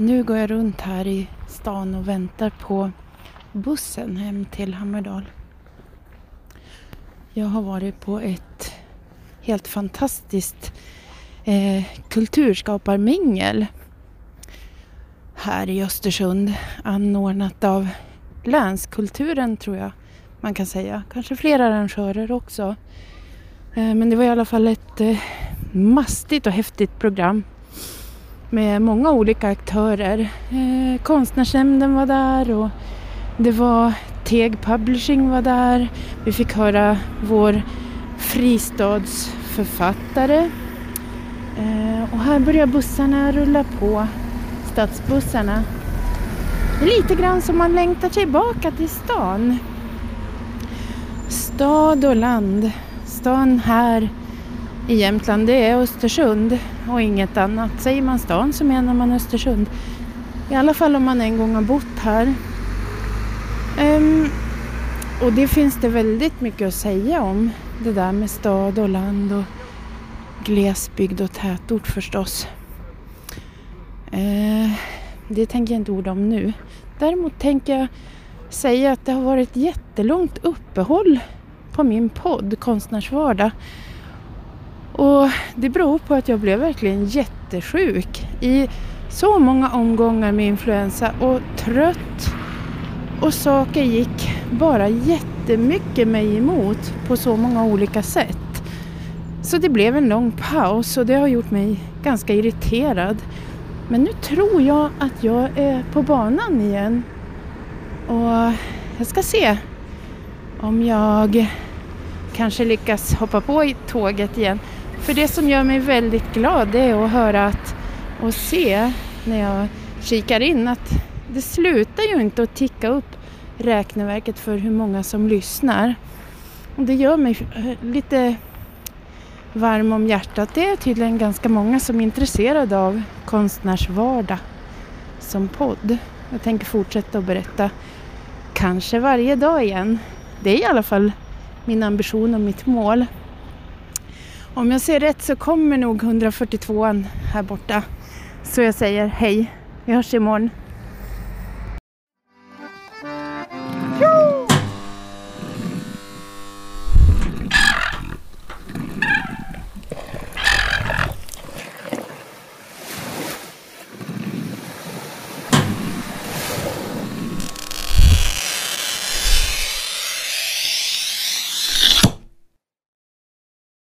Nu går jag runt här i stan och väntar på bussen hem till Hammerdal. Jag har varit på ett helt fantastiskt eh, kulturskaparmingel här i Östersund anordnat av länskulturen tror jag man kan säga. Kanske fler arrangörer också. Eh, men det var i alla fall ett eh, mastigt och häftigt program med många olika aktörer. Eh, konstnärsnämnden var där och det var Teg Publishing var där. Vi fick höra vår fristadsförfattare. Eh, och här börjar bussarna rulla på, stadsbussarna. Lite grann som man längtar tillbaka till stan. Stad och land. Stan här i Jämtland det är Östersund och inget annat. Säger man stan så menar man Östersund. I alla fall om man en gång har bott här. Um, och det finns det väldigt mycket att säga om. Det där med stad och land och glesbygd och tätort förstås. Uh, det tänker jag inte orda om nu. Däremot tänker jag säga att det har varit jättelångt uppehåll på min podd Konstnärsvardag. Och det beror på att jag blev verkligen jättesjuk i så många omgångar med influensa och trött och saker gick bara jättemycket mig emot på så många olika sätt. Så det blev en lång paus och det har gjort mig ganska irriterad. Men nu tror jag att jag är på banan igen. Och jag ska se om jag kanske lyckas hoppa på i tåget igen. För det som gör mig väldigt glad det är att höra att, och se när jag kikar in att det slutar ju inte att ticka upp räkneverket för hur många som lyssnar. Och det gör mig eh, lite varm om hjärtat. Det är tydligen ganska många som är intresserade av konstnärsvardag som podd. Jag tänker fortsätta att berätta, kanske varje dag igen. Det är i alla fall min ambition och mitt mål. Om jag ser rätt så kommer nog 142an här borta. Så jag säger hej, vi hörs imorgon.